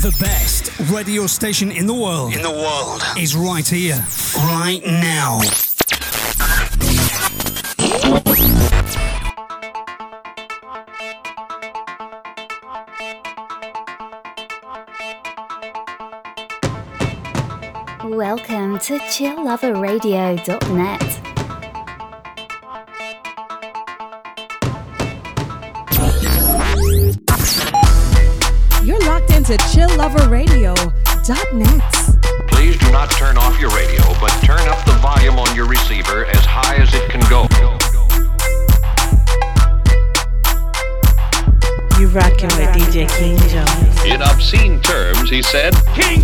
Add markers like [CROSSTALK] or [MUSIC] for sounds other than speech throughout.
The best radio station in the world. In the world. Is right here. Right now. Welcome to chillloverradio.net. to chillloverradio.net. Please do not turn off your radio, but turn up the volume on your receiver as high as it can go. You rocking with DJ King Jones. In obscene terms, he said, King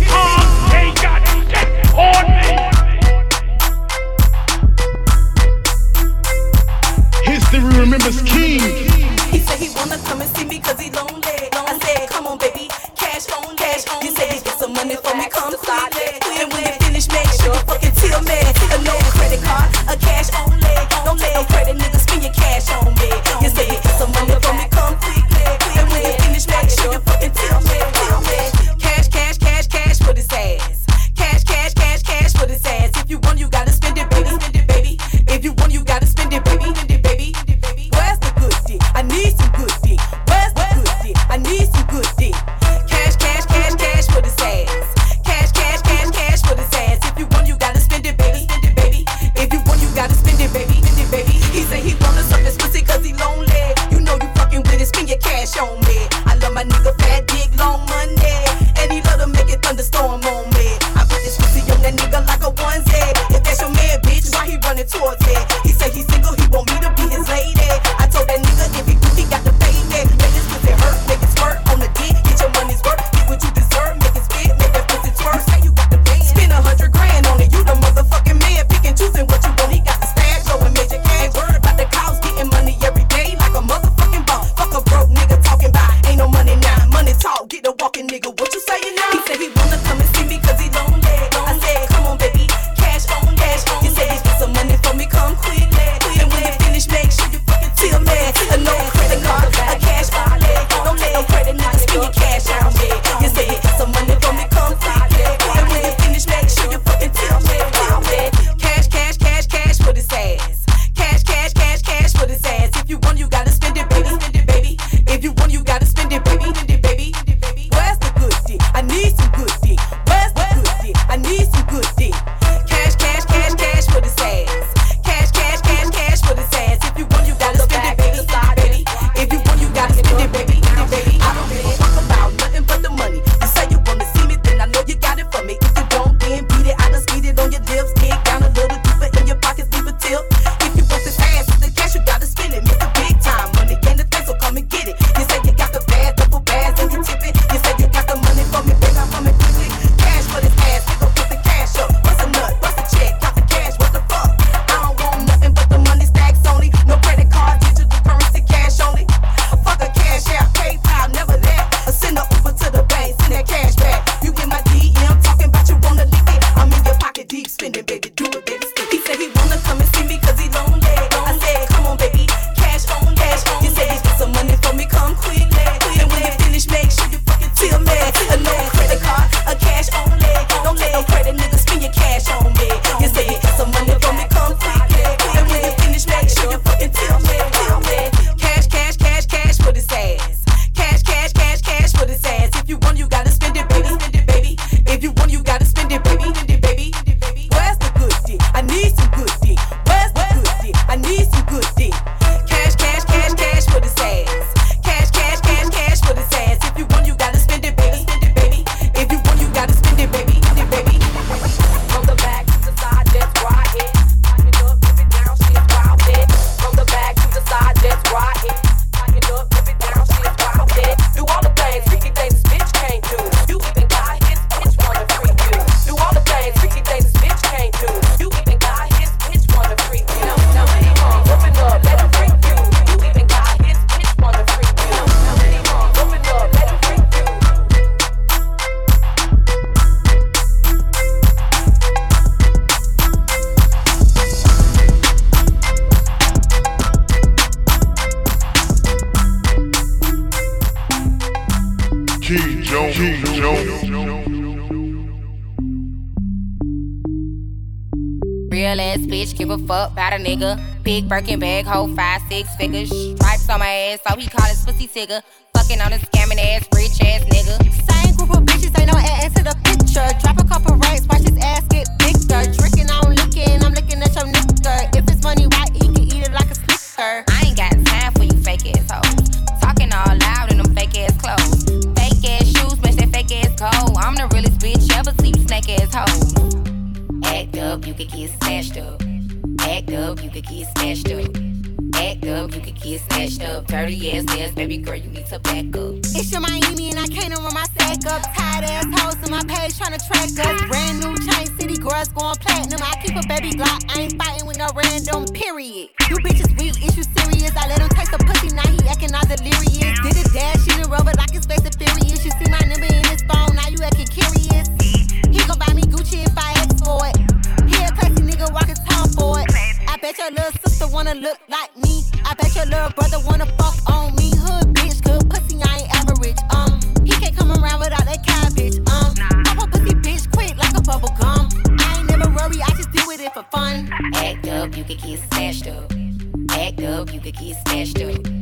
Real ass bitch, give a fuck about a nigga. Big Birkin bag, hold five, six figures. Stripes on my ass, so he call his pussy tigger. Fucking on a scamming ass, rich ass nigga. Same group of bitches, ain't no ass to the picture. Drop a couple racks, watch his ass get bigger. Drinking, snake. Act up, you could get smashed up. Act up, you could get smashed up. Act up, you could get snatched up. Dirty ass ass, baby girl, you need to back up. It's Yung Miami and I can't run my sack up. Tired ass hoes in my page tryna track us. Brand new chain city girls going platinum. I keep a baby Glock, I ain't fighting with no random. Period. You bitches weak, is you serious? I let him taste the pussy, now he acting all delirious. Did a dash, she done rubber like his face is furious. You see my number in his phone, now you acting curious. He gon' buy me Gucci if I ask for it. He a classy nigga walking tall for it. Bet your little sister wanna look like me. I bet your little brother wanna fuck on me. Hood bitch, good pussy, I ain't average. Um, he can't come around without that cabbage. Um, pop a pussy bitch quick like a bubble gum. I ain't never worry, I just with it for fun. Act up, you could get snatched up. Act up, you could get snatched up.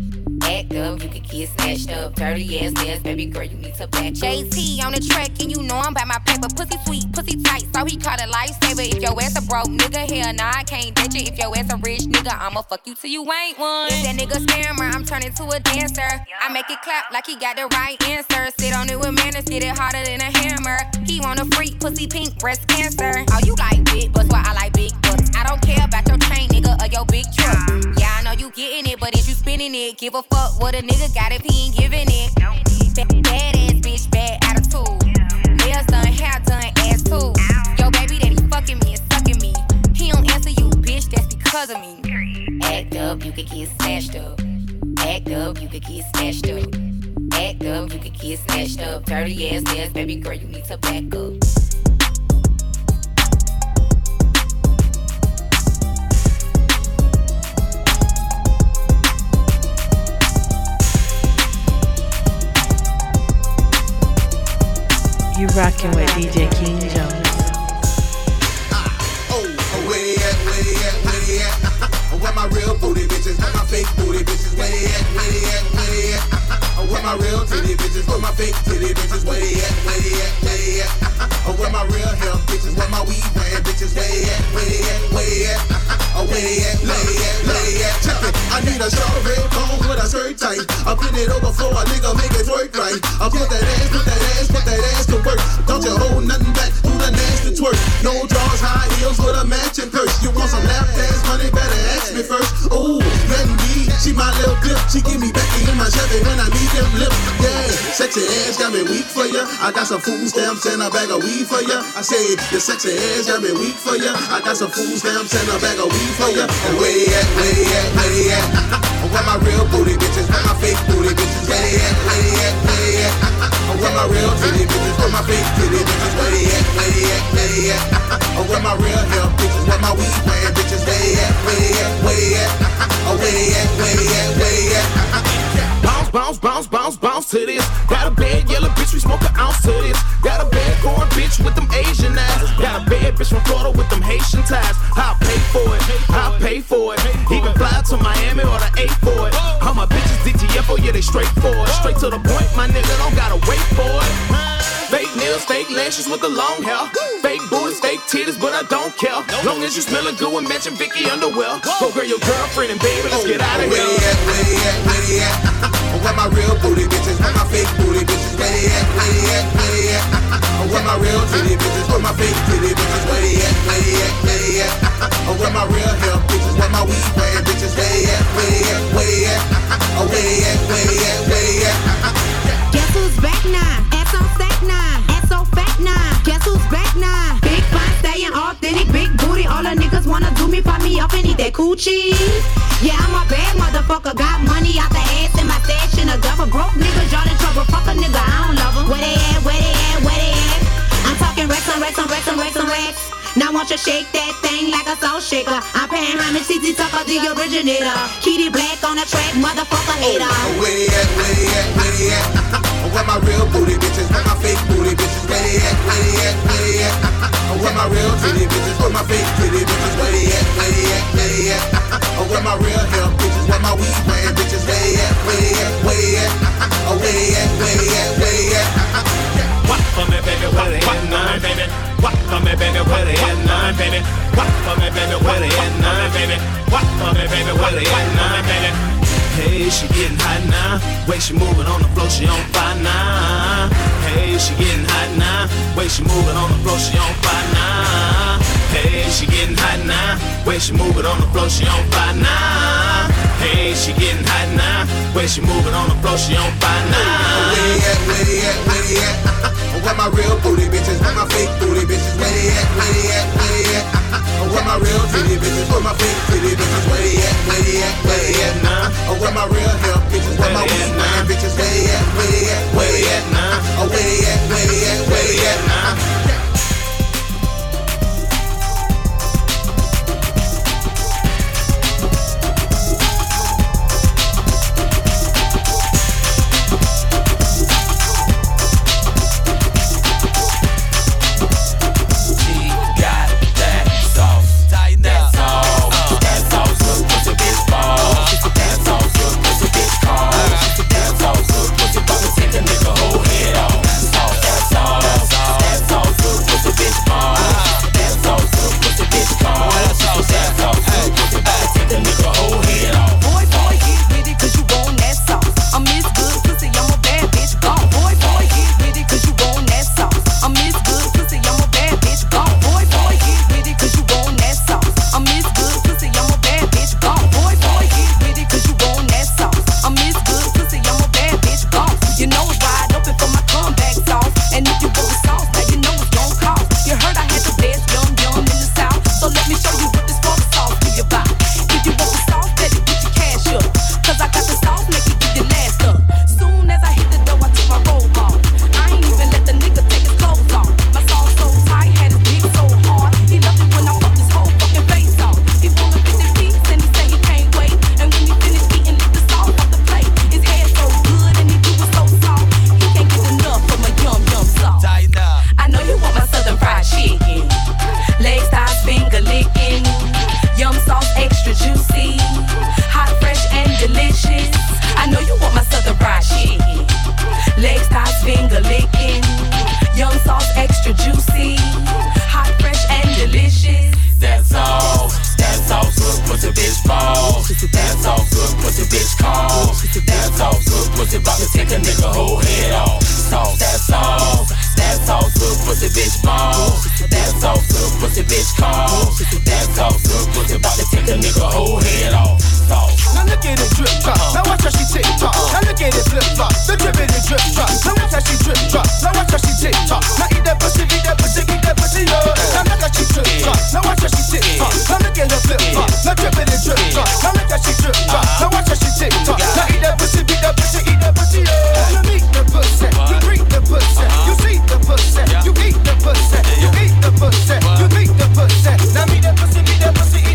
Act up, you could get snatched up. Dirty ass ass, baby girl, you need to back. JT on the track, and you know I'm by my paper. Pussy sweet, pussy tight, so he caught a lifesaver. If your ass a broke nigga, hell nah, I can't date you. If your ass a rich nigga, I'ma fuck you till you ain't one. If that nigga scammer, I'm turning to a dancer. I make it clap like he got the right answer. Sit on it with manners, get it harder than a hammer. He want a freak, pussy pink, breast cancer. Oh, you like big butts, well I like big butts. I don't care about your chain, nigga, or your big truck. Know you getting it, but if you spinning it, give a fuck what a nigga got if he ain't giving it. Bad, bad ass bitch, bad attitude. Nails done, hair done, ass too. Yo, baby, that he fucking me and sucking me. He don't answer you, bitch, that's because of me. Act up, you could get snatched up. Act up, you could get snatched up. Act up, you could get snatched up. Dirty ass ass, baby girl, you need to back up. You rockin' with DJ King Jones. Oh, where they at, where they at, where they at? Where my real booty bitches, where my fake booty bitches, where they at, where they at, where they at? Where my real titty bitches, where my fake titty bitches, where they at, where they at, where they at? Where my real hair bitches, where my weed wearing bitches, where they at, where they at, where they at? Where they at, where they at, where they at? I need a short red bone with a skirt tight. I put it over for a nigga, make it work right. I put that ass, put that ass, put that ass. Don't you hold nothing back, do the nasty twerk. No drawers, high heels with a matching purse. You want some lap dance money, better ask me first. Ooh, let me, she my little dip. She give me Becky in my Chevy when I need them lips. Yeah, sexy ass got me weak for ya. I got some food stamps and a bag of weed for ya. I say your sexy ass got me weak for ya. I got some food stamps and a bag of weed for ya. And they at, they at, they at? [LAUGHS] Where my real booty bitches, where my fake booty bitches, they at, they at, at? Where my real titty bitches, where my fake titty bitches, where they at, where they at, where they at? Where my real hair bitches, where my weed wearing bitches, where they at, where they at, where they at? Where they at, where they at, where they at? Bounce, bounce, bounce, bounce, bounce to this. Got a bad yellow bitch, we smoke an ounce to this. Got a bad corn bitch with them Asian eyes. Got a bad bitch from Florida with them Haitian ties. I'll pay for it, I'll pay for it. Even fly to Miami or the A for it. All my oh yeah, they straight for it. Straight to the point, my nigga, don't gotta wait for it. Fake nails, fake lashes with the long hair. Fake booties, fake titties, but I don't care. Long as you smellin' good and matching Vicky underwear. Go girl, your girlfriend and baby, let's get out of Where here. they at, where they at, where they at? [LAUGHS] Where my real booty bitches, where my fake booty bitches, where they at, where they at, where they at? Where my real titty bitches, where my fake titty bitches, where they at, where they at, where they at? Where my real hair bitches, where my weed wearing bitches, where they at, where they at, where they at? Where they at, where they at, where they at? Guess who's back now? Ass on stack now. Ass so fat now. Guess who's back now? Big fine, staying authentic, big that coochie. Yeah, I'm a bad motherfucker. Got money out the ass in my stash in a double. Broke niggas, y'all in trouble. Fuck a nigga, I don't love 'em. Where they at? Where they at? Where they at? I'm talking racks on racks on racks on racks on racks. Now won't you shake that thing like a salt shaker? I'm paying homage to Tucker, the originator. Keedy Black on the track, motherfucker hater. Oh, where they at, where they at, where they at? [LAUGHS] Where my real booty bitches, where my fake booty bitches, where they at, where they at, where they at? Where my real titty bitches, where my fake titty bitches, where they at, where they at, where they at? Uh-huh. Where my real hair bitches, where my weed wearing bitches, where they at, where they at, where they at? Uh-huh. Where they at, where they at, where they at? Uh-huh. Walk for me, baby, walk, walk nine, baby. Walk for me, baby, where they at nine, baby. Walk for me, baby, where they at nine, baby. Walk for me, baby, where they at nine, baby. Hey, she getting hot now. Way she moving on the floor, she on fire now. Hey, she getting hot now. Way she moving on the floor, she on fire now. Hey, she getting hot now. Way she moving on the floor, she on fire now. Hey, she getting hot now. Way she moving on the floor, she on fire now. Where at, where where? [LAUGHS] Where my real booty bitches, where my fake booty bitches, where they at, where they at, where they at? Where my real titty bitches, where my fake titty bitches, where they at, where they at, where they at? Where my real hair bitches, where my weed wearing bitches, where they at, where they at, where they at? Where they at, where they at, where they at? Pussy, take a nigga whole head off. Now look at it drip drop. Now watch how she tick tock. Now look at it flip flop. The drip it drip drop. Now watch how she drip drop. Now watch how she tick tock. Now eat that pussy, eat that pussy, eat that pussy, yo. Now look how she drip drop. Now watch how she tick tock. Now look at her flip flop. Now drip the drip drop. Now look how she drip drop. Now watch how she tick tock. Now eat that pussy, eat that pussy, eat that pussy, yo. You meet the pussy, you greet the pussy, you see the pussy, you eat the pussy, you eat the pussy, you meet the pussy. Now meet that pussy, meet that pussy.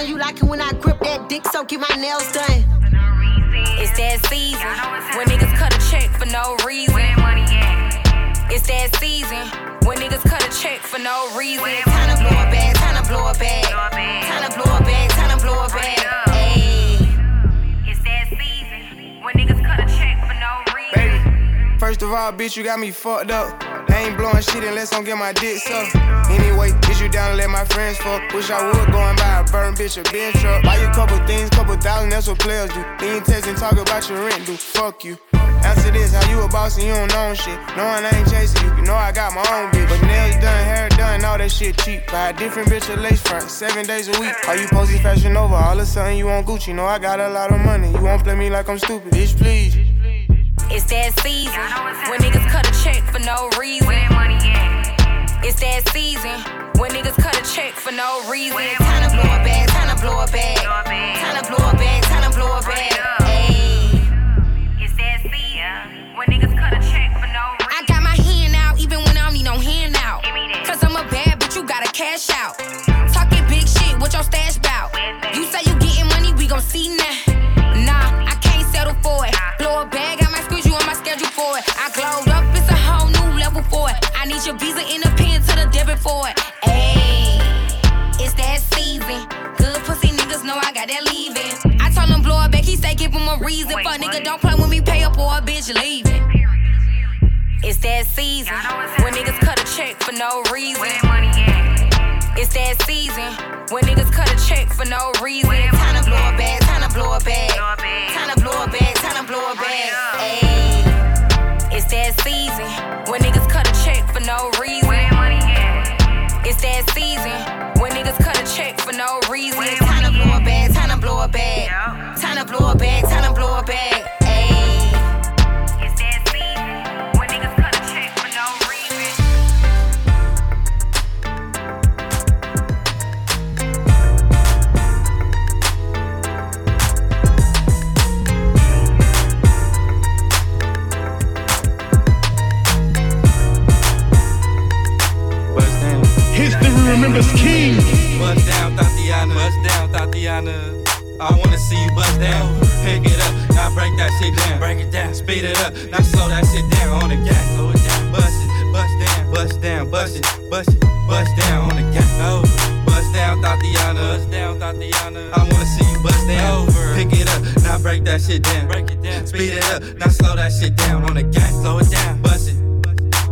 done. You like it when I grip that dick, so get my nails done. It's that season when niggas cut a check for no reason. It's that season when niggas cut a check for no reason. Time to blow a bag, time to blow a bag. Time to blow a bag, time to blow a bag. It's that season when niggas cut a check for no reason. First of all, bitch, you got me fucked up. Ain't blowing shit unless I'm get my dick sucked. Anyway, bitch, you down to let my friends fuck. Wish I would go and buy a burn bitch a Benz truck. Buy you a couple things, couple thousand, that's what players do. Then text and talk about your rent, do fuck you. After this, how you a boss and you don't know shit. Knowing I ain't chasing you, you know I got my own bitch. But nails done, hair done, all that shit cheap. Buy a different bitch a lace front, seven days a week. Are you posting fashion over? All of a sudden you want Gucci. Know I got a lot of money. You won't play me like I'm stupid, bitch, please. It's that season when niggas cut a check for no reason. It's that season when niggas cut a check for no reason. Time to blow a bag, time to blow a bag. Time to blow a bag, time to blow a bag. Ayy. It's that season when niggas cut a check for no reason. I got my hand out even when I don't need no. Cause I'm a bad bitch, you gotta cash out. Talking big shit, what your stash bout? You say you getting money, we gon' see now. Nah, I can't settle for it. Blow a bag, squeeze you on my schedule for it. I glowed up, it's a whole new level for it. I need your visa in a pen to the debit for it. Ayy, it's that season. Good pussy niggas know I got that leaving. I told him blow it back, he say give him a reason. Fuck nigga, don't play with me, pay up or a bitch leaving. It's that season when niggas cut a check for no reason. It's that season when niggas cut a check for no reason. Time to blow a bag, time to blow a bag. Time to blow a bag, time to blow a bag. Down. Pick it up, now break that shit down. Break it down, speed it up, now slow that shit down on the gas. Slow it down, bust it, bust down. Bust down, bust it, bust it, bust down on the gang. Over. Bust down, Thotiana. Bust down, Thotiana. I wanna see you bust down. Over. Pick it up, now break that shit down. Break it down. Speed it up, now slow that shit down on the gang. Slow it down, bust it,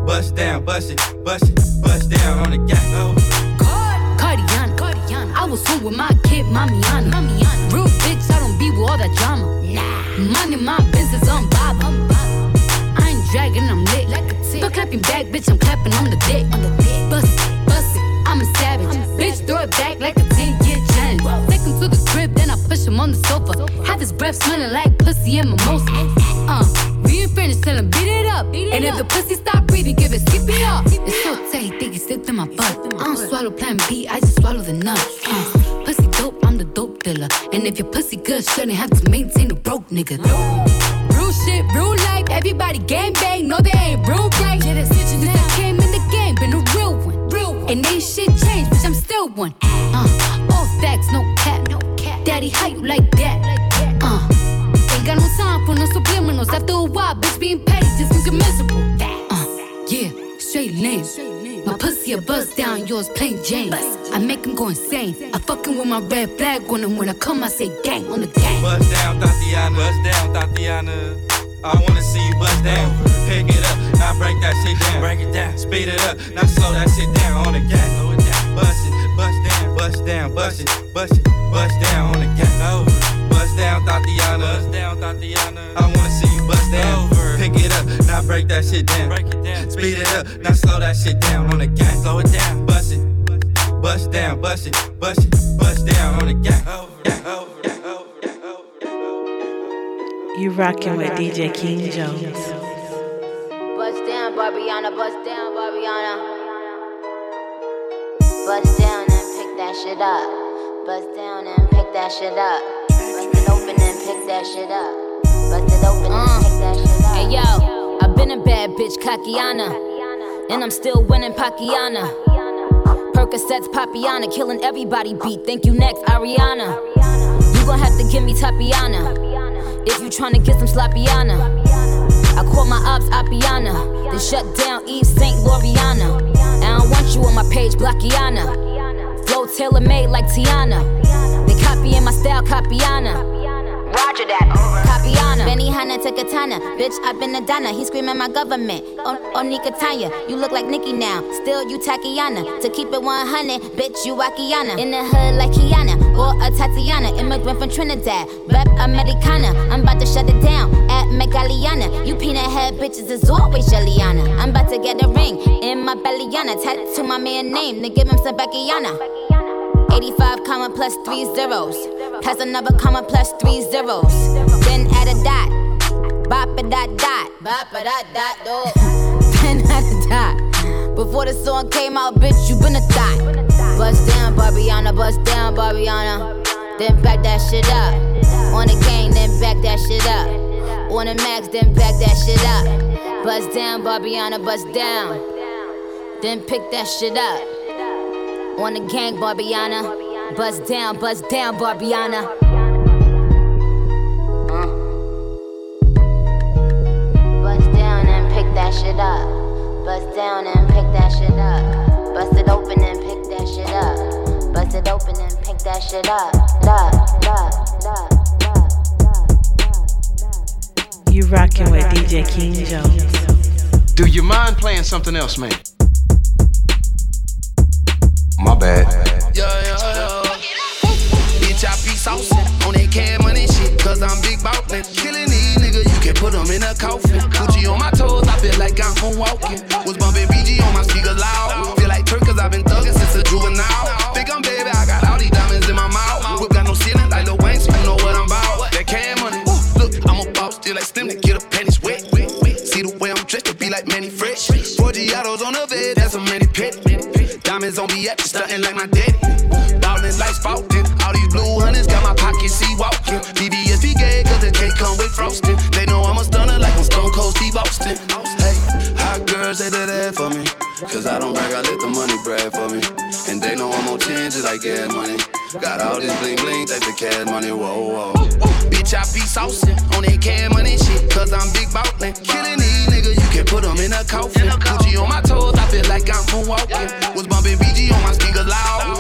bust down, bust it, bust it, bust down on the gang. Over. Cardiana, Cardiana. I was home with my kid, Mamiana. Clapping back, bitch, I'm clapping on the dick. On the. Bust it, bust it, I'm a savage. bitch, throw it back like a 10 year challenge. Take him to the crib, then I push him on the sofa. Have his breath smelling like pussy and mimosa. Uh, we ain't finished, tell him beat it up. and if the pussy stop breathing, give it skip it up. It's so tight, think he slipped in my butt. I don't swallow plan B, I just swallow the nut. Uh, pussy dope, I'm the dope dealer. And if your pussy good, shouldn't have to maintain a broke nigga. Real shit, real life, everybody gang bang, no they Daddy, how you like that? Uh, ain't got no time for no subliminals. After a while, bitch, being petty just make you miserable. Uh, yeah, straight lane. My pussy a bust down, yours plain Jane. I make him go insane. I fucking with my red flag on him. When I come, I say gang on the gang. Bust down, Thotiana. Bust down, Thotiana. I wanna see you bust down. Pick it up, now break that shit down. Break it down, speed it up, now slow that shit down on the gang. Slow it down, bust it, bust down, bust it, bust it, bust down on the gang. Over. Bust down, Thotiana. Bust down, Thotiana. I wanna see you bust down. Over. Pick it up, now break that shit down. Break it down, speed it up, now slow that shit down on the gang. Slow it down, bust it, bust down, bust it, bust it, bust down on the gang. Over. Gang. Over. Gang. Over. You rockin' with DJ King Jones. Bust down, Barbiana, bust down, Barbiana. Bust shit up. Bust down and pick that shit up. Bust it open and pick that shit up. Bust it open and pick that shit up. Hey yo, I've been a bad bitch, Kakiana. And I'm still winning Pakiana. Percocets, Papiana, killing everybody beat. Thank you next, Ariana. You gon' have to give me Tapiana. If you tryna get some slappiana. I call my ops Appiana. Then shut down Eve St. Loriana. I don't want you on my page, Blackiana. Flow tailor made like Tiana. They copying my style, Capiana. Roger that. Capiana. Benihana to Katana. Bitch, I've been a Donna. He screaming my government. On, on Nikatanya. You look like Nicki now. Still, you Takiana. To keep it 100, bitch, you Akiana. In the hood like Kiana. Or a Tatiana. Immigrant from Trinidad. Rep Americana. I'm about to shut it down. At Megaliana. You peanut head bitches is always Jelliana. I'm about to get a ring. In my bellyana. Tattoo my man name. Then give him some Beckyana. 85 comma plus three zeros. Plus another comma plus three zeros. Then add a dot. Bop a dot dot. Bop a dot dot dot. [LAUGHS] then add a dot. Before the song came out, bitch, you been a thot. Bust down, Barbiana, bust down, Barbiana. Then back that shit up. On the gang, then back that shit up. On the max, then back that shit up. Bust down, Barbiana, bust down. Then pick that shit up. On the gang, Barbiana. Bust down, bust down, Barbiana. Uh. Bust down and pick that shit up. Bust down and pick that shit up. Bust it open and pick that shit up. Bust it open and pick that shit up. Da, da, da, You rockin' with DJ King Jones. Do you mind playing something else, man? I'm. Killing these niggas, you can put them in a coffin. Gucci on my toes, I feel like I'm home walking. Was bumpin' BG on my speakers loud. Feel like Turk, cause I've been thuggin' since a juvenile. Think I'm baby, I got all these diamonds in my mouth. Whip got no ceiling like Lil Wayne, you know what I'm about. That cash money, ooh, look, I'm a boss, still like Slim to get a panties wet. See the way I'm dressed to be like Mannie Fresh. Four Giottos on the bed, that's a many Pet. Diamonds on me at stuntin' like my daddy. Ballin' like spoutin'. All these blue hunters got my pockets see walkin'. The cake come with frosting. They know I'm a stunner like I'm Stone Cold Steve Austin. Hey, hot girls, they did that for me. Cause I don't brag, I let the money brag for me. And they know I'm on 10 just like gas money. Got all this bling bling, take the cash money, whoa, whoa. Bitch, I be saucin' on that cash money shit. Cause I'm big ballin'. Killing these niggas, you can put them in a coffin. Gucci on my toes, I feel like I'm moonwalking. Was bumping BG on my speakers loud.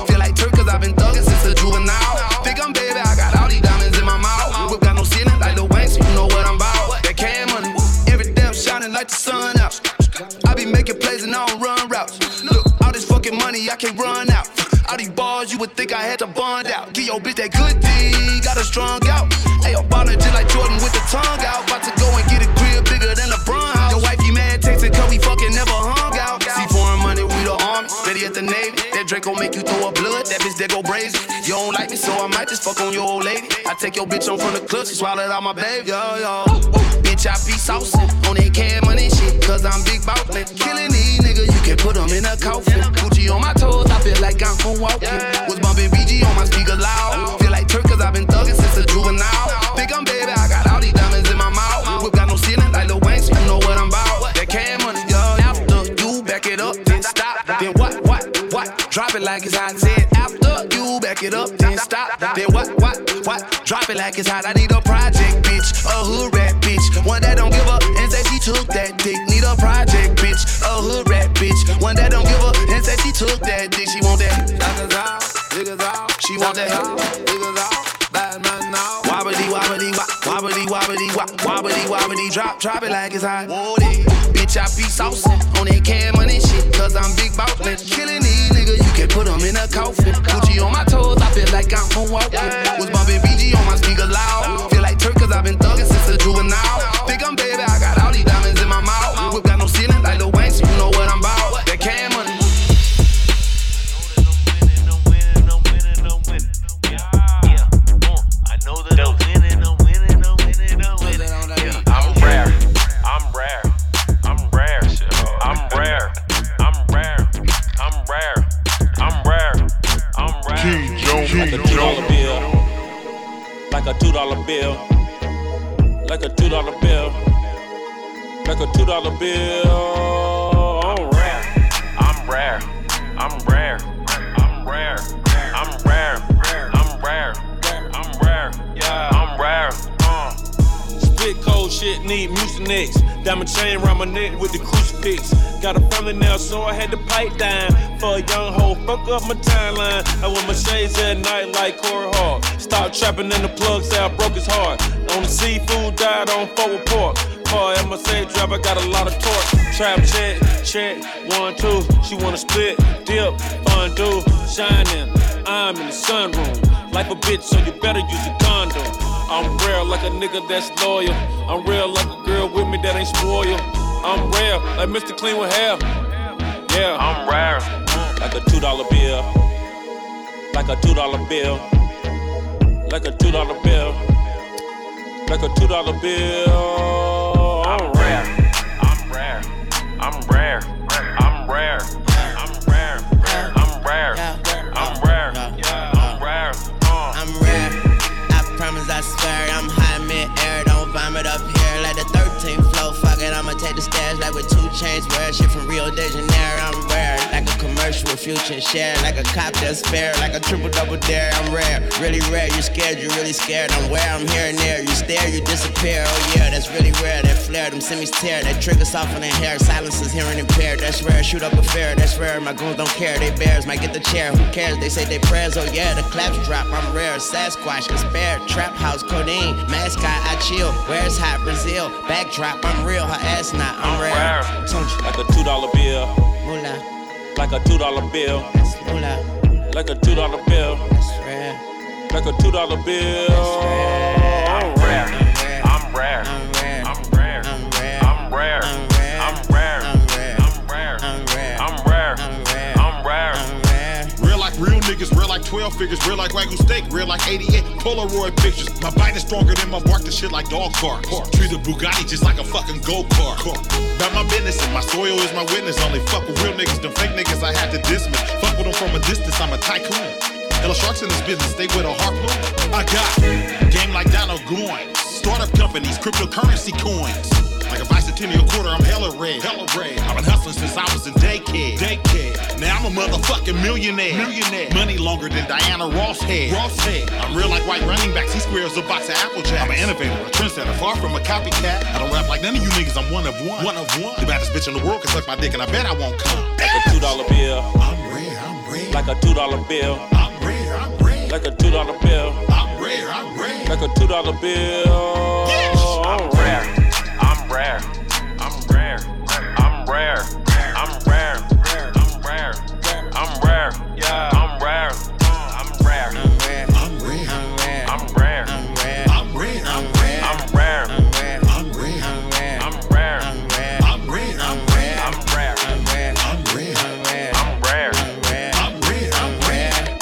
You would think I had to bond out. Give your bitch that good D, got a strong out. Hey, I'm ballin' just like Jordan with the tongue out. About to go and get a grill bigger than LeBron house. Your wifey mad texting cause we fucking never hung out. See foreign money, we the army, steady at the Navy. That Draco make you throw a blood, that bitch that go brazen. You don't like me, so I might just fuck on your old lady. I take your bitch on from the club, she swallowed out my baby. Yo, yo. Bitch, I be saucin' on that cash money shit, cause I'm big ballin'. Killing these niggas, you can put them in a coffin. Gucci on my toes, I feel like I'm moonwalking. Was bumping BG on my speaker loud. Feel like Turk, cause I've been thuggin' since a juvenile. Think I'm baby, I got all these diamonds in my mouth. Whip got no ceiling like Lil Wayne, so you know what I'm about. That cash money, yo. After you back it up, then stop. Then what, what, what? Drop it like it's hot. Said after back it up, then stop. Then what, what, what? Drop it like it's hot. I need a project, bitch. A hood rat, bitch. One that don't give up and say she took that dick. Need a project, bitch. A hood rat, bitch. One that don't give up and say she took that dick. She want that. Niggas out, niggas out. She want that. Niggas out. Wobbly, wobbly, wobbly, drop, drop it like it's hot. Bitch, I be saucin' on that can money shit, cause I'm big ballin'. Killing these niggas, you can put them in a coffin. Gucci on my toes, I feel like I'm moonwalking. Was bumping BG on my speaker loud. Feel like Turk, cause I've been thugging since a juvenile. Up my timeline. I wear my shades at night like Corey Hart. Stop trapping in the plug, say I broke his heart. On the seafood diet on forward pork. Car MSA I got a lot of torque. Trap check, check, one, two. She wanna split, dip, fondue, shining. I'm in the sunroom. Life a bitch, so you better use a condom. I'm real like a nigga that's loyal. I'm real like a girl with me that ain't spoiled. I'm rare like Mr. Clean with hair. Yeah, I'm rare. Like a two dollar bill. Like a two dollar bill. Like a two dollar bill. Like a two dollar bill. I'm rare. I'm rare. I'm rare. I'm rare. I'm rare. I'm rare. I'm rare. I'm rare. Uh. I'm rare. I promise, I swear, I'm high mid-air. Don't vomit up here like the 13th flow. Fuck it, I'ma take the stairs like with two chains. Wear shit from Rio de Janeiro. I'm rare, like with future share. Like a cop that's fair, like a triple double dare. I'm rare, really rare. You're scared, you're really scared. I'm where I'm here and there. You stare, you disappear. Oh yeah, that's really rare. That flare, them semis tear. That trigger soften their hair. Silence is hearing impaired. That's rare. Shoot up a fair. That's rare. My goons don't care. They bears might get the chair. Who cares? They say they prayers. Oh yeah, the claps drop. I'm rare. Sasquatch, despair. Trap house, codeine. Mascot, I chill. Where's hot Brazil? Backdrop, I'm real. Her ass not. I'm rare. Like a two dollar bill. Moolah. Like a two dollar bill. Like a two dollar bill. Like a two dollar bill. I'm rare. I'm rare. 12 figures, real like Wagyu steak, real like 88 Polaroid pictures. My bite is stronger than my bark, the shit like dog park. Treat a Bugatti just like a fucking go kart. About my business and my soil is my witness. Only fuck with real niggas, them fake niggas I had to dismiss. Fuck with them from a distance, I'm a tycoon. Hella sharks in this business, stay with a harpoon. I got game like Donald Goines, startup companies, cryptocurrency coins. Like a bicentennial quarter, I'm hella red. Hella red. I've been hustling since I was in daycare. Daycare. Now I'm a motherfucking millionaire. Millionaire. Money longer than Diana Ross had. Ross had. I'm real like white running backs. He squares a box of Apple Jacks. I'm an innovator, a trendsetter, far from a copycat. I don't rap like none of you niggas. I'm one of one. One of one. The baddest bitch in the world can suck my dick, and I bet I won't come. Like a two dollar bill. I'm rare. I'm rare. Like a two dollar bill. I'm rare. I'm rare. Like a two dollar bill. I'm rare. I'm rare. Like a two dollar bill. I'm rare. I'm rare. I'm rare. I'm rare. I'm rare. I'm rare. I'm rare. Yeah. I'm rare. I'm rare. I'm rare. I'm rare. I'm rare. I'm rare. I'm rare. I'm rare. I'm I'm rare. rare. I'm rare. I'm I'm rare. rare. I'm rare. I'm rare. I'm rare. I'm rare. I'm I'm rare. rare. I'm rare. I'm rare. I'm rare. I'm rare. I'm rare. I'm rare. I'm rare. I'm I'm rare. rare.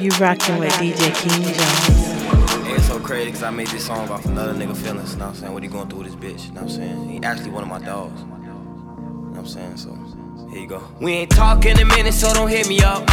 You rockin' with DJ King Jones. Crazy because I made this song off another nigga feelings, you know what I'm saying? What he going through with his bitch, you know what I'm saying? He actually one of my dogs. You know what I'm saying? So, here you go. We ain't talking a minute, so don't hit me up.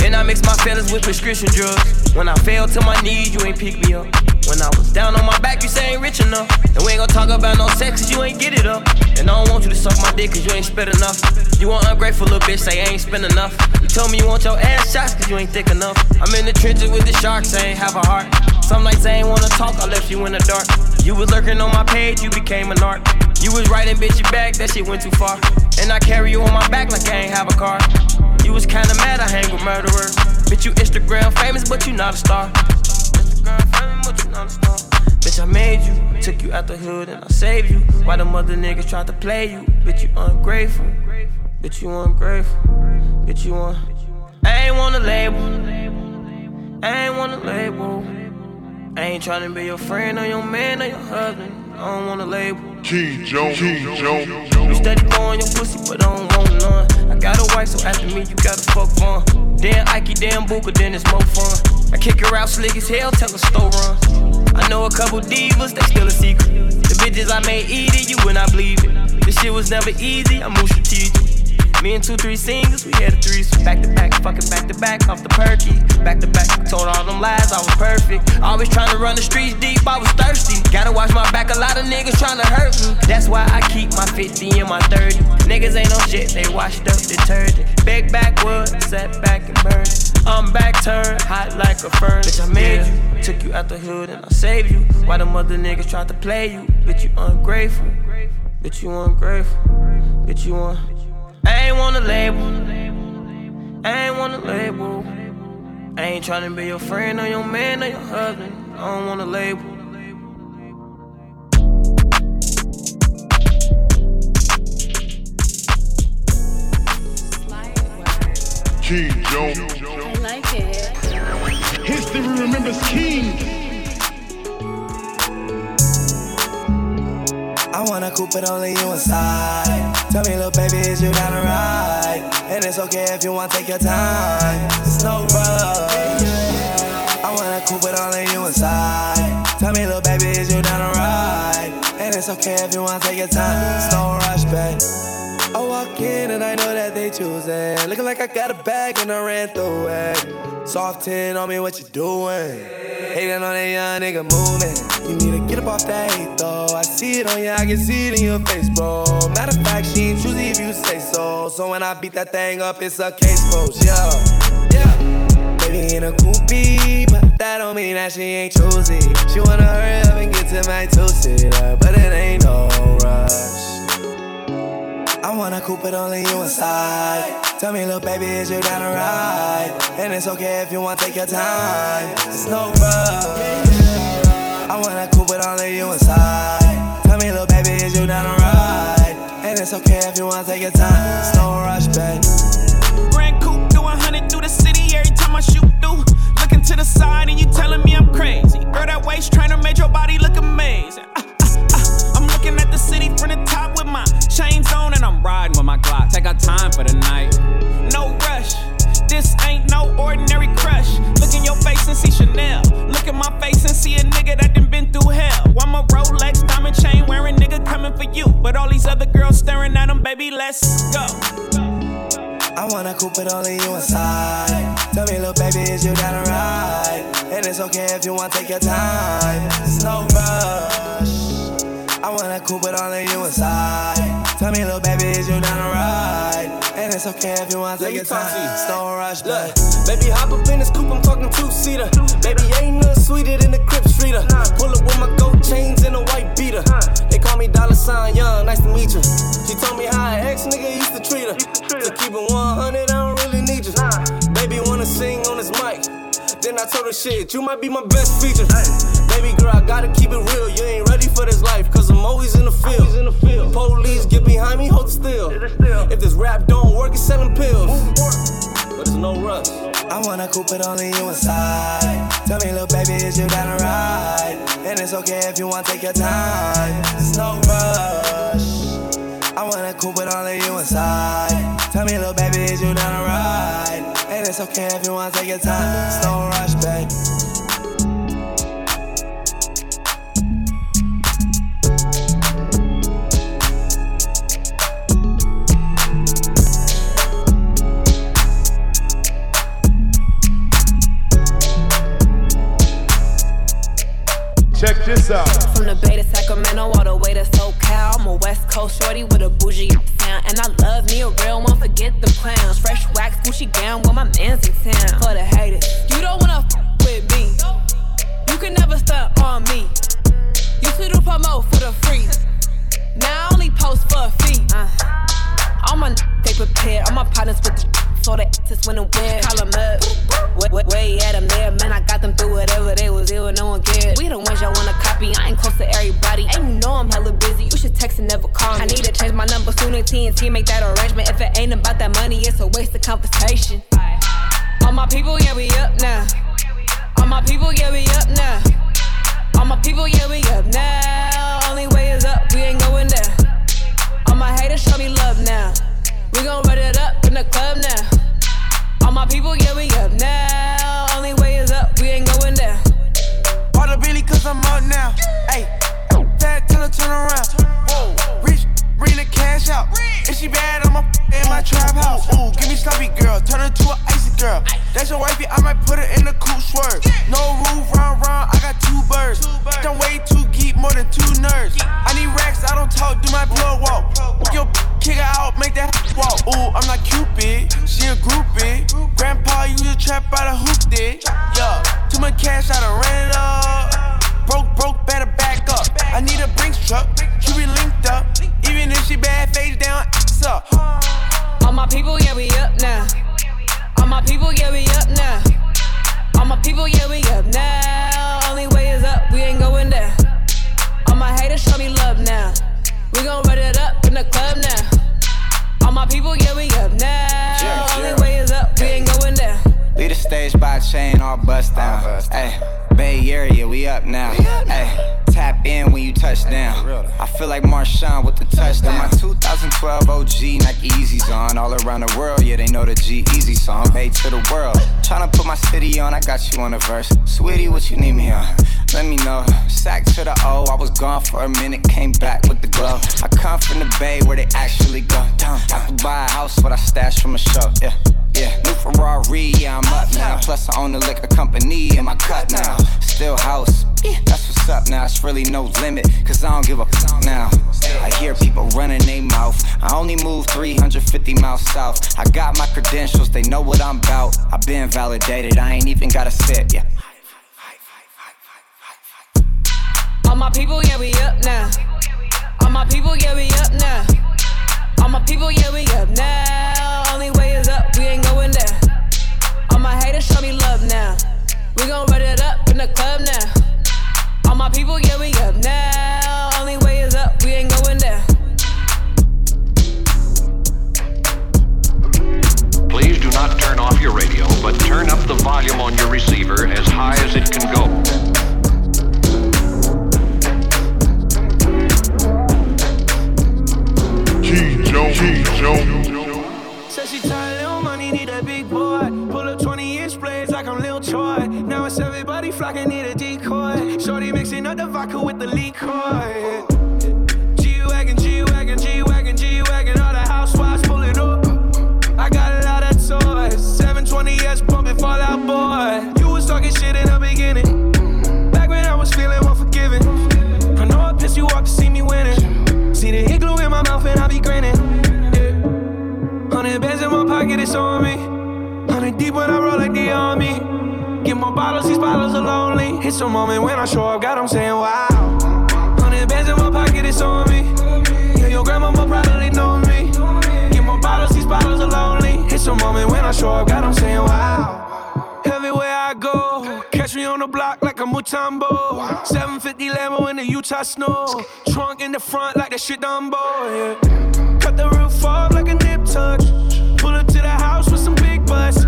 And I mix my feelings with prescription drugs. When I fell to my knees, you ain't pick me up. When I was down on my back, you say ain't rich enough. And we ain't gonna talk about no sex, cause you ain't get it up. And I don't want you to suck my dick, cause you ain't spit enough. You want ungrateful little bitch, say I ain't spend enough. You told me you want your ass shots, cause you ain't thick enough. I'm in the trenches with the sharks, I ain't have a heart. Some nights I ain't wanna talk, I left you in the dark. You was lurking on my page, you became an art. You was writing bitch you back, that shit went too far. And I carry you on my back like I ain't have a car. You was kinda mad, I hang with murderers. Bitch, you Instagram famous, but you not a star. Instagram famous, but you not a star. Bitch, I made you, took you out the hood and I saved you. Why the mother niggas tried to play you? Bitch, you ungrateful. Bitch, you ungrateful. Bitch, you want. I ain't want a label. I ain't want a label. I ain't tryna be your friend or your man or your husband. I don't want a label. King Jones. King Jones. You steady blowing your pussy, but I don't want none. I got a wife, so after me, you gotta fuck fun. Damn Ike, damn Booker, then it's more fun. I kick her out slick as hell, tell her slow run. I know a couple divas, they still a secret. The bitches I made eat it, you when I believe it. This shit was never easy, I move strategic. Me and two, three singles, we had a threesome. Back to back, fucking back to back, off the perky. Back to back, told all them lies, I was perfect. Always trying to run the streets deep, I was thirsty. Gotta watch my back, a lot of niggas trying to hurt me. That's why I keep my 50 and my 30. Niggas ain't no shit, they washed up detergent. Big backwood, sat back and burned. I'm back turned, hot like a furnace. Bitch, I made you, took you out the hood and I saved you. Why the mother niggas tried to play you? Bitch, you ungrateful. Bitch, you ungrateful. Bitch, you want. I ain't wanna label. I ain't want a label. I ain't tryna be your friend or your man or your husband. I don't wanna label. King Jones. I like it. History remembers King. I wanna coupe it only you inside. Tell me, little baby, is you down to ride? And it's okay if you want to take your time. It's no rush. I wanna coupe it only you inside. Tell me, little baby, is you down to ride? And it's okay if you want to take your time. It's no rush, babe. I walk in and I know that they choosing. Looking like I got a bag and I ran through it. Soft 10 on me, what you doing? Hating on that young nigga moving. You need to get up off that hate though. I see it on you, I can see it in your face, bro. Matter of fact, she ain't choosy if you say so. So when I beat that thing up, it's a case closed, yeah. Yeah. Baby in a coupe, but that don't mean that she ain't choosy. She wanna hurry up and get to my two-seater, but it ain't no rush. I wanna coupe it only you inside. Tell me, little baby, is you down to ride? And it's okay if you wanna take your time. It's no rush. I wanna coupe it only you inside. Tell me, little baby, is you down to ride? And it's okay if you wanna take your time. It's no rush, babe. Grand coupe do 100 through the city every time I shoot through. Looking to the side and you telling me I'm crazy. Girl, that waist trainer made your body look amazing. Ah, looking at the city from the top with my chains on and I'm riding with my Glock. Take our time for the night. No rush. This ain't no ordinary crush. Look in your face and see Chanel. Look in my face and see a nigga that done been through hell. I'm a Rolex diamond chain wearing nigga coming for you. But all these other girls staring at him, baby, let's go. I wanna coupe it only you inside. Tell me, little baby, is you down to ride? And it's okay if you wanna take your time. It's no rush. I wanna it all in you inside. Tell me, little baby, is you down to ride? And it's okay if you wanna take your time. It's no rush, Look, baby, hop up in this coupe, I'm talking two seater. Baby, ain't nothing sweeter than the Crip Streeter. Pull up with my gold chains and a white beater. They call me Dollar Sign Young, nice to meet you. She told me how an ex nigga used to treat her. To keep it 100, I don't really need you. Baby, wanna sing on this mic. Then I told her shit, you might be my best feature. Baby girl, I gotta keep it real. You ain't ready for this life, cause I'm always in the field. In the field. Police get behind me, hold still. If this rap don't work, it's selling pills. But it's no rush. I wanna coupe it only you inside. Tell me, little baby, is you down to ride? And it's okay if you wanna take your time. It's no rush. I wanna coupe it only you inside. Tell me, little baby, is you down to ride? It's okay if you wanna take your time. Don't rush, babe. Check this out. From the Bay to Sacramento, all the way to SoCal. I'm a West Coast shorty with a bougie sound. And I love me a real one, forget the clowns. Fresh wax, Gucci gown when my man's in town. For the haters, you don't wanna f with me. You can never stunt on me. Used to do promo for the free. Now I only post for a fee. Uh, all my n- they prepared, all my partners with the so they just went and weird. Call them up. Way, way, way at them there, man. I got them through whatever they was ill, no one cared. We the ones y'all wanna copy. I ain't close to everybody. And you know I'm hella busy. You should text and never call me. I need to change my number soon as TNT make that arrangement. If it ain't about that money, it's a waste of conversation. All my people, yeah, we up now. All my people, yeah, we up now. All my people, yeah, we up now. Only way is up, we ain't going down. All my haters show me love now. We gon' run it up in the club now. My people, yeah, we up now. Only way is up, we ain't going down. All the Billy, cause I'm up now. Ayy, that tell her turn around. Whoa, bring the cash out. If she bad, I'ma in my trap house. Ooh, give me sloppy girl, turn her to an icy girl. That's your wifey, I might put her in the cool swerve. No roof, round, round, I got two birds. Don't wait too geek, more than two nerds. I need racks, I don't talk, do my plug walk. Yo, kick her out, make that walk. Ooh, I'm not Cupid, she a groupie. Grandpa, you just trap out a hoop dick. Yeah, too much cash, I done ran it up. Broke, broke, better back up. I need a Brinks truck, she be linked up. Even if she bad, face down, ass up. All my people, yeah, we up now. All my people, yeah, we up now. All my people, yeah, we up now. Only way is up, we ain't going down. All my haters show me love now. We gon' run it up in the club now. All my people, yeah, we up now. Yeah, Only way is up, we ain't going down. Lead the stage by chain, all bust down. Hey, Bay Area, we up now. Hey, tap in when you touch down. I feel like Marshawn with the touchdown. My 2012 OG Nike Yeezy's on. All around the world, yeah, they know the G Easy song. Bay to the world. Tryna put my city on, I got you on the verse. Sweetie, what you need me on? Let me know. Sac to the O, I was gone for a minute, came back with the glow. I come from the Bay where they actually go. I could buy a house, what I stash from a show. Yeah. Yeah, new Ferrari, yeah, I'm up now. Plus, I own the liquor company in my cut now. Still house, yeah, that's what's up now. It's really no limit, cause I don't give a fuck now. I hear people running their mouth. I only moved 350 miles south. I got my credentials, they know what I'm about. I've been validated, I ain't even gotta sit, yeah. All my people, yeah, we up now. All my people, yeah, we up now. My people, yeah, we up now. Only way is up, we ain't going down. All my haters show me love now. We gon' run it up in the club now. All my people, yeah, we up now. Only way is up, we ain't going down. Please do not turn off your radio, but turn up the volume on your receiver as high as it can go. Jones. King Jones. She tired, little money, need a big boy. Pull up 20 inch blades like I'm Lil Troy. Now it's everybody flocking, need a decoy. Shorty mixing up the vodka with the liquor. It's a moment when I show up, God, I'm saying wow. Hundred bands in my pocket, it's on me. Yeah, your grandma probably know me. Get more bottles, these bottles are lonely. It's a moment when I show up, God, I'm saying wow. Everywhere I go, catch me on the block like a Mutombo. 750 Lambo in the Utah snow. Trunk in the front like that shit Dumbo, yeah. Cut the roof off like a nip tuck. Pull up to the house with some big butts.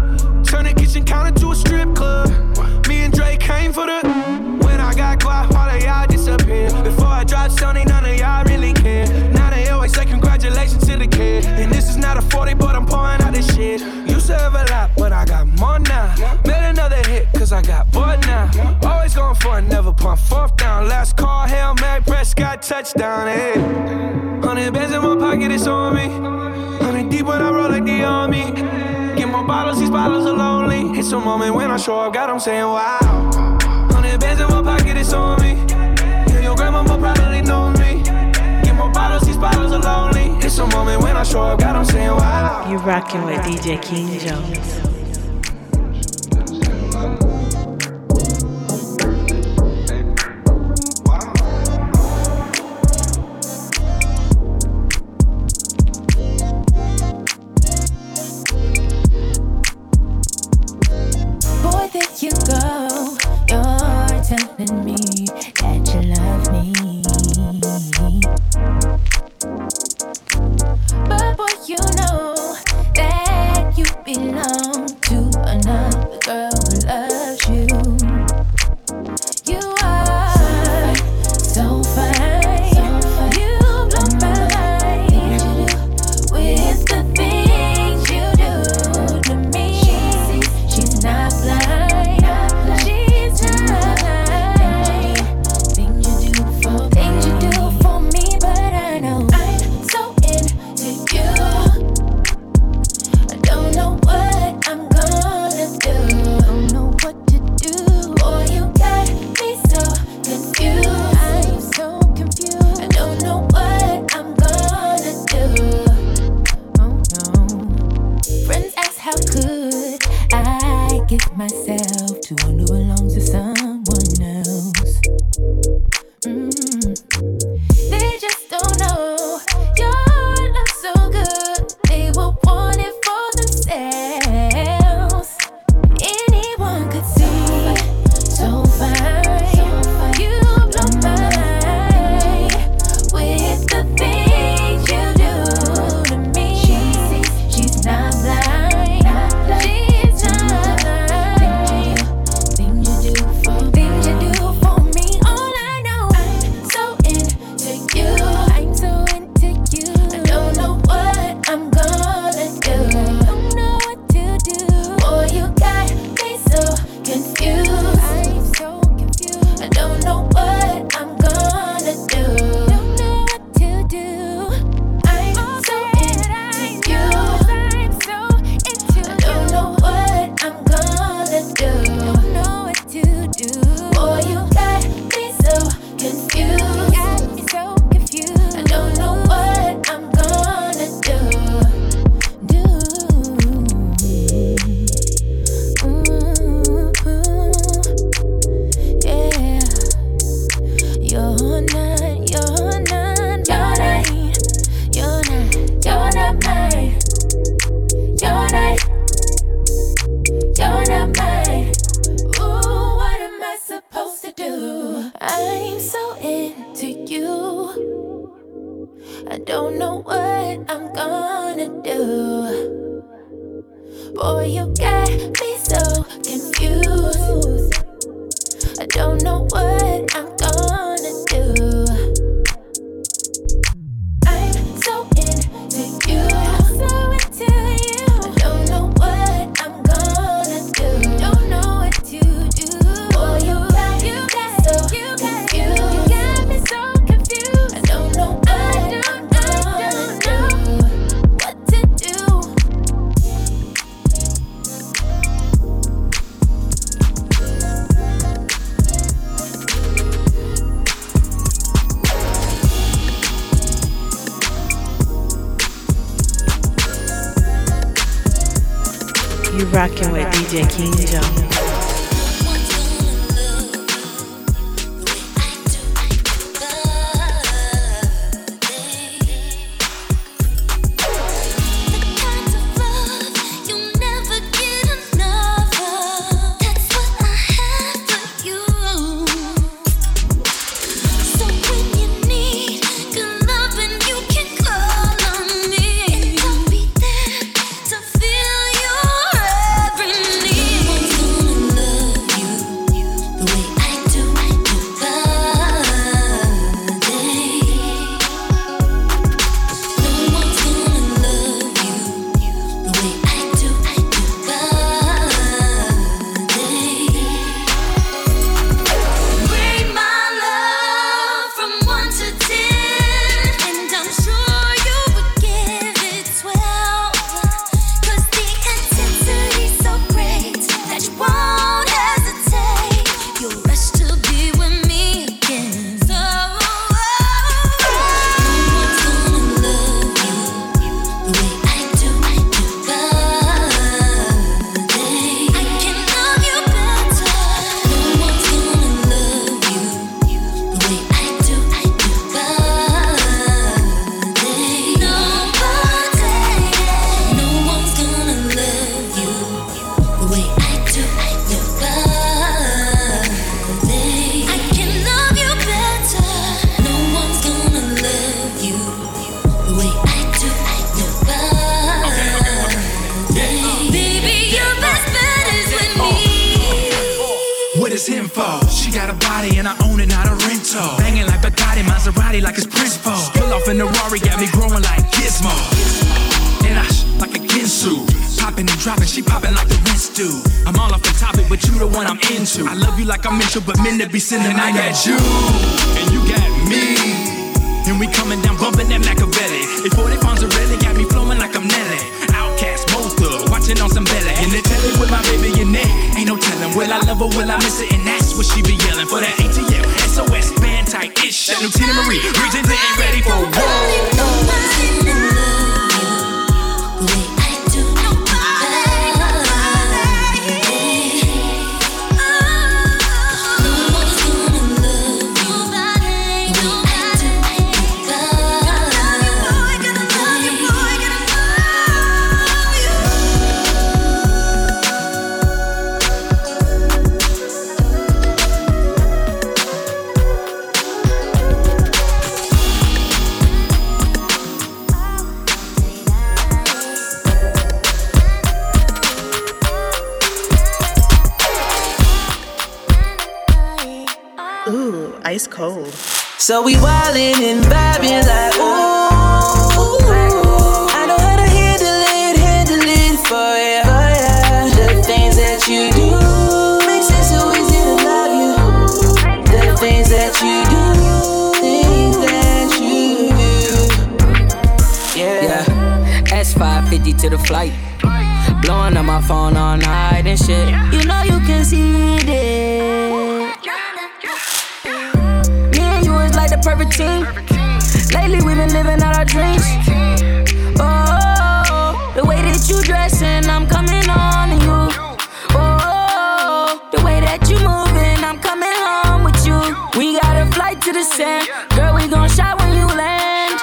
The kitchen counter to a strip club. Me and Drake came for the. When I got quiet, all of y'all disappear. Before I drop Sony, none of y'all really care. Now they always say to the kid. And this is not a 40, but I'm pouring out this shit. Used to have a lot, but I got more now. Made another hit, cause I got bored now. Always going for it, never pump fourth down. Last call, Hail Mary, Prescott, touchdown, hey. Hundred bands in my pocket, it's on me. Hundred deep when I roll like the army. Get more bottles, these bottles are lonely. It's a moment when I show up, God, I'm saying wow. Hundred bands in my pocket, it's on me. Yeah, your grandma probably know me. More bottles, these bottles are lonely. It's a moment when I show up, God, I'm saying wow. You rocking with DJ King Jones. So we wildin' and vibing like ooh. I know how to handle it, handle it for ya. for. The things that you do makes it so easy to love you. The things that you do, things that you do. Yeah. S550 to the flight. Blowing up my phone all night and shit. You know you can see it. Perfect team. Lately we've been living out our dreams. Oh, the way that you dressing, I'm coming on to you. Oh, the way that you moving, I'm coming home with you. We got a flight to the sand, girl. We gon' shot when you land.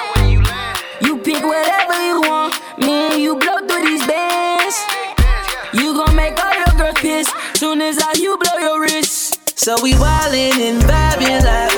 You pick whatever you want. Me and you blow through these bands. You gon' make all your girls piss. Soon as I you blow your wrist. So we wildin' and vibing like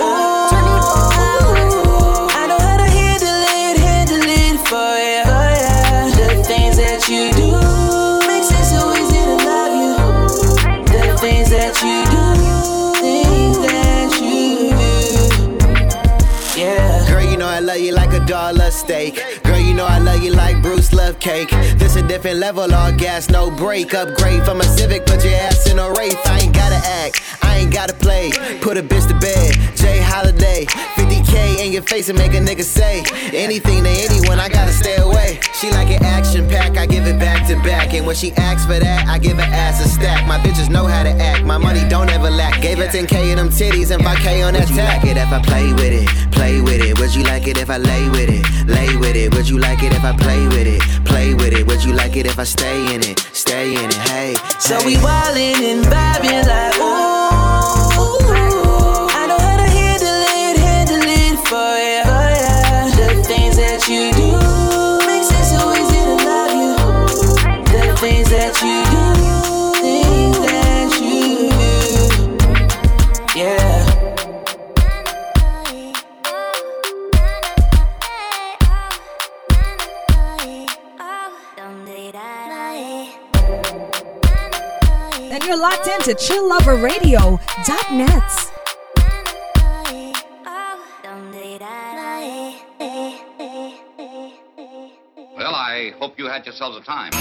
steak. Girl, you know I love you like Bruce love cake. This a different level, all gas, no break. Upgrade from a Civic, put your ass in a Wraith. I ain't gotta act, Ain't gotta play. Put a bitch to bed, J. Holiday. 50k in your face and make a nigga say anything to anyone, I gotta stay away. She like an action pack, I give it back to back. And when she asks for that, I give her ass a stack. My bitches know how to act, my money don't ever lack. Gave her 10k in them titties and 5k on that tack. Like it if I play with it, play with it. Would you like it if I lay with it, lay with it? Would you like it if I play with it, play with it? Would you like it if I stay in it, stay in it? Hey, so hey. we wildin' and vibin' like ooh. to chillloverradio.net. Well, I hope you had yourselves a time.